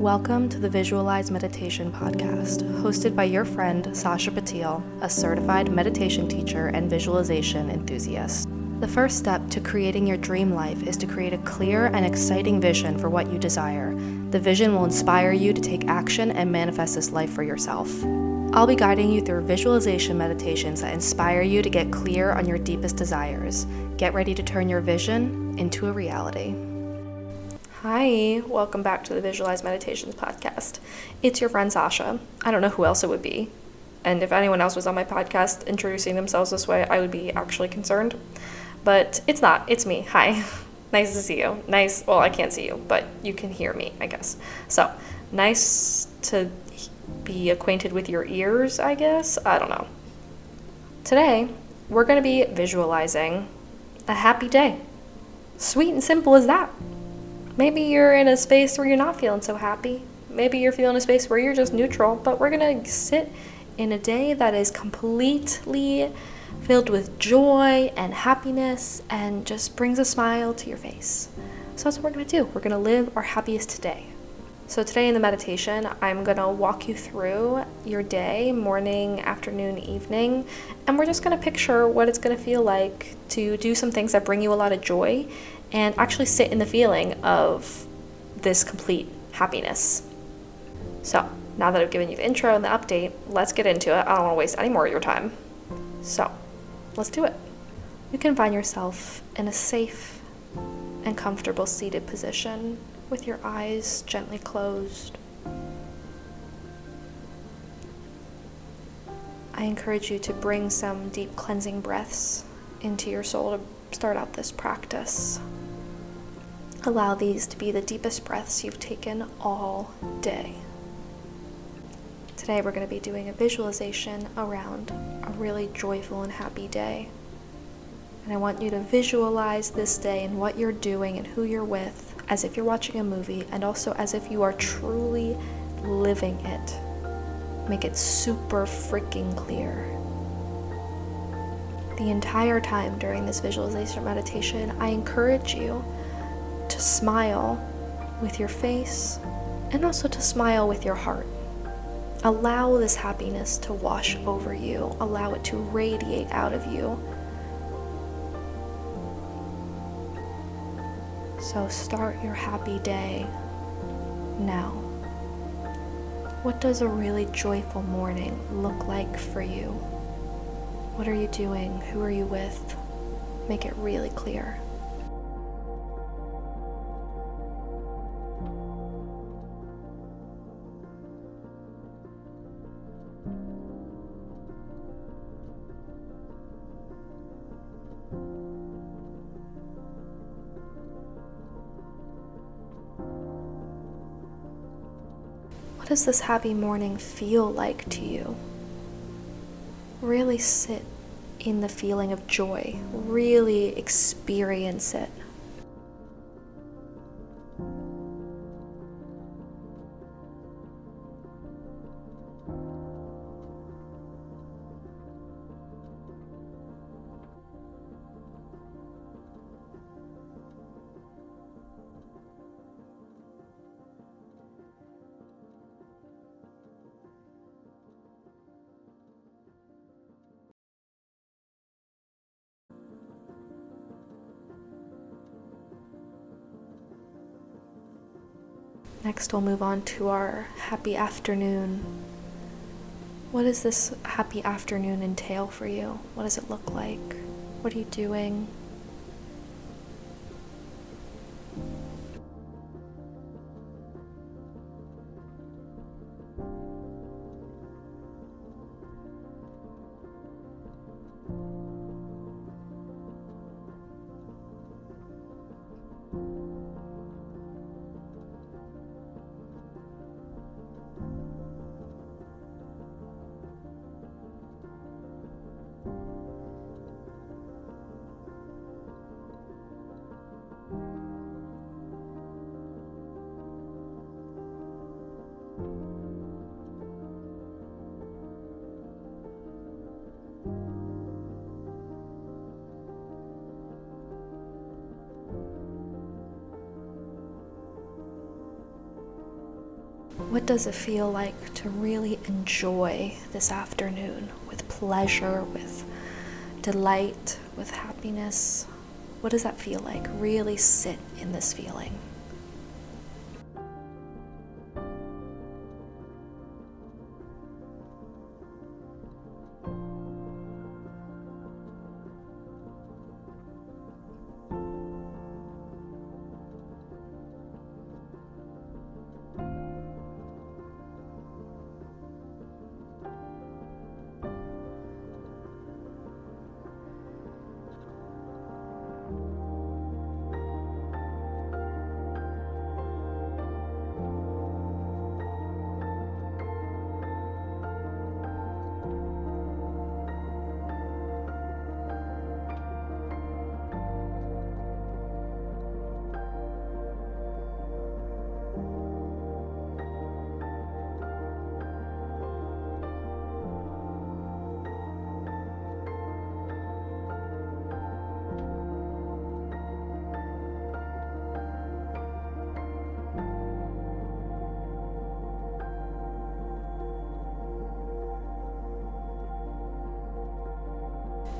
Welcome to the Visualize Meditation Podcast, hosted by your friend Sasha Patil, a certified meditation teacher and visualization enthusiast. The first step to creating your dream life is to create a clear and exciting vision for what you desire. The vision will inspire you to take action and manifest this life for yourself. I'll be guiding you through visualization meditations that inspire you to get clear on your deepest desires. Get ready to turn your vision into a reality. Hi, welcome back to the Visualize Meditations podcast. It's your friend Sasha. I don't know who else it would be. And if anyone else was on my podcast introducing themselves this way, I would be actually concerned. But it's not, it's me. Hi. nice to see you. Nice, well, I can't see you, but you can hear me, I guess. So, nice to be acquainted with your ears, I guess. I don't know. Today, we're going to be visualizing a happy day. Sweet and simple as that. Maybe you're in a space where you're not feeling so happy. Maybe you're feeling a space where you're just neutral, but we're going to sit in a day that is completely filled with joy and happiness and just brings a smile to your face. So that's what we're going to do. We're going to live our happiest day. So, today in the meditation, I'm to walk you through your day, morning, afternoon, evening, and we're just to picture what it's to feel like to do some things that bring you a lot of joy and actually sit in the feeling of this complete happiness. So, now that I've given you the intro and the update, let's get into it. I don't want to waste any more of your time. So, let's do it. You can find yourself in a safe and comfortable seated position with your eyes gently closed. I encourage you to bring some deep cleansing breaths into your soul to start out this practice. Allow these to be the deepest breaths you've taken all day. Today, we're going to be doing a visualization around a really joyful and happy day. And I want you to visualize this day and what you're doing and who you're with as if you're watching a movie and also as if you are truly living it. Make it super freaking clear. The entire time during this visualization meditation, I encourage you smile with your face and also to smile with your heart. Allow this happiness to wash over you, allow it to radiate out of you So start your happy day now. What does a really joyful morning look like for you? What are you doing? Who are you with? Make it really clear. Does this happy morning feel like to you? Really sit in the feeling of joy, really experience it. Next, we'll move on to our happy afternoon. What does this happy afternoon entail for you? What does it look like? What are you doing? What does it feel like to really enjoy this afternoon with pleasure, with delight, with happiness? What does that feel like? Really sit in this feeling.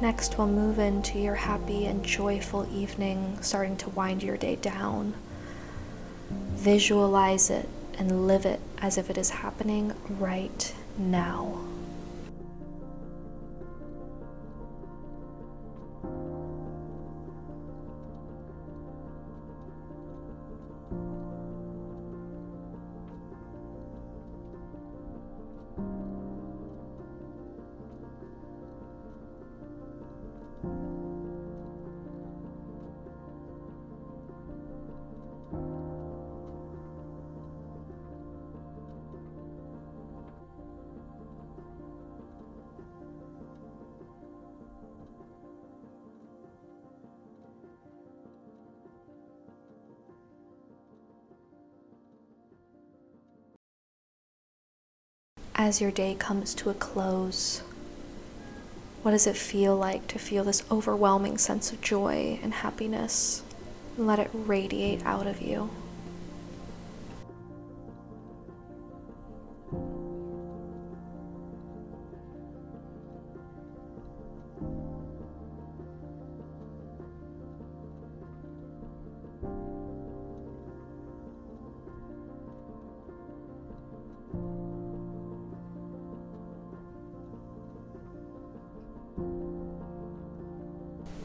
Next, we'll move into your happy and joyful evening, starting to wind your day down. Visualize it and live it as if it is happening right now. As your day comes to a close? What does it feel like to feel this overwhelming sense of joy and happiness? And let it radiate out of you.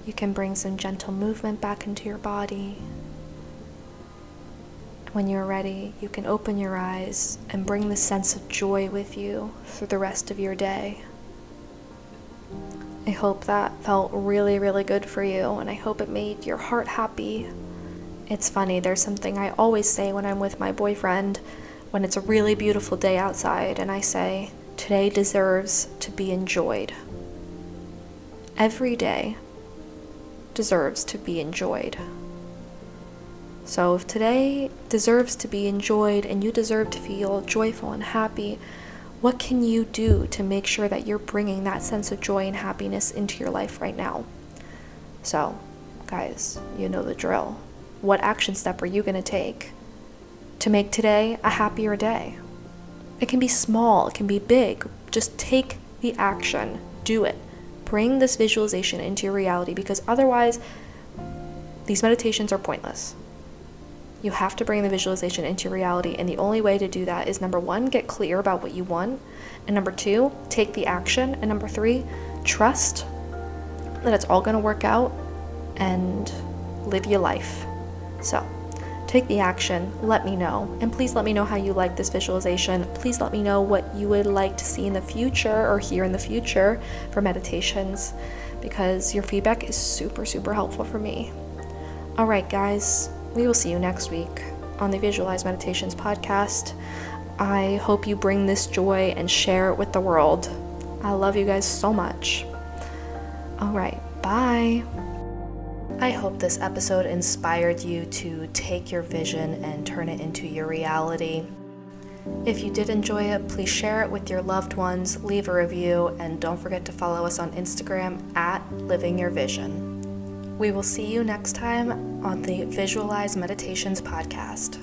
You can bring some gentle movement back into your body. When you're ready, you can open your eyes and bring the sense of joy with you through the rest of your day. I hope that felt really, really good for you, and I hope it made your heart happy. It's funny, there's something I always say when I'm with my boyfriend when it's a really beautiful day outside, and I say, Today deserves to be enjoyed. Every day deserves to be enjoyed. So, if today deserves to be enjoyed and you deserve to feel joyful and happy, what can you do to make sure that you're bringing that sense of joy and happiness into your life right now? So, guys, you know the drill. What action step are you going to take to make today a happier day? It can be small, it can be big. Just take the action, do it. Bring this visualization into your reality because otherwise, these meditations are pointless. You have to bring the visualization into reality, and the only way to do that is number one, get clear about what you want, and number two, take the action, and number three, trust that it's all going to work out and live your life. So, take the action, let me know, and please let me know how you like this visualization. Please let me know what you would like to see in the future or hear in the future for meditations because your feedback is super, super helpful for me. All right, guys, we will see you next week on the Visualize Meditations podcast. I hope you bring this joy and share it with the world. I love you guys so much. All right, bye. I hope this episode inspired you to take your vision and turn it into your reality. If you did enjoy it, please share it with your loved ones, leave a review, and don't forget to follow us on Instagram at Living Your Vision. We will see you next time on the Visualize Meditations podcast.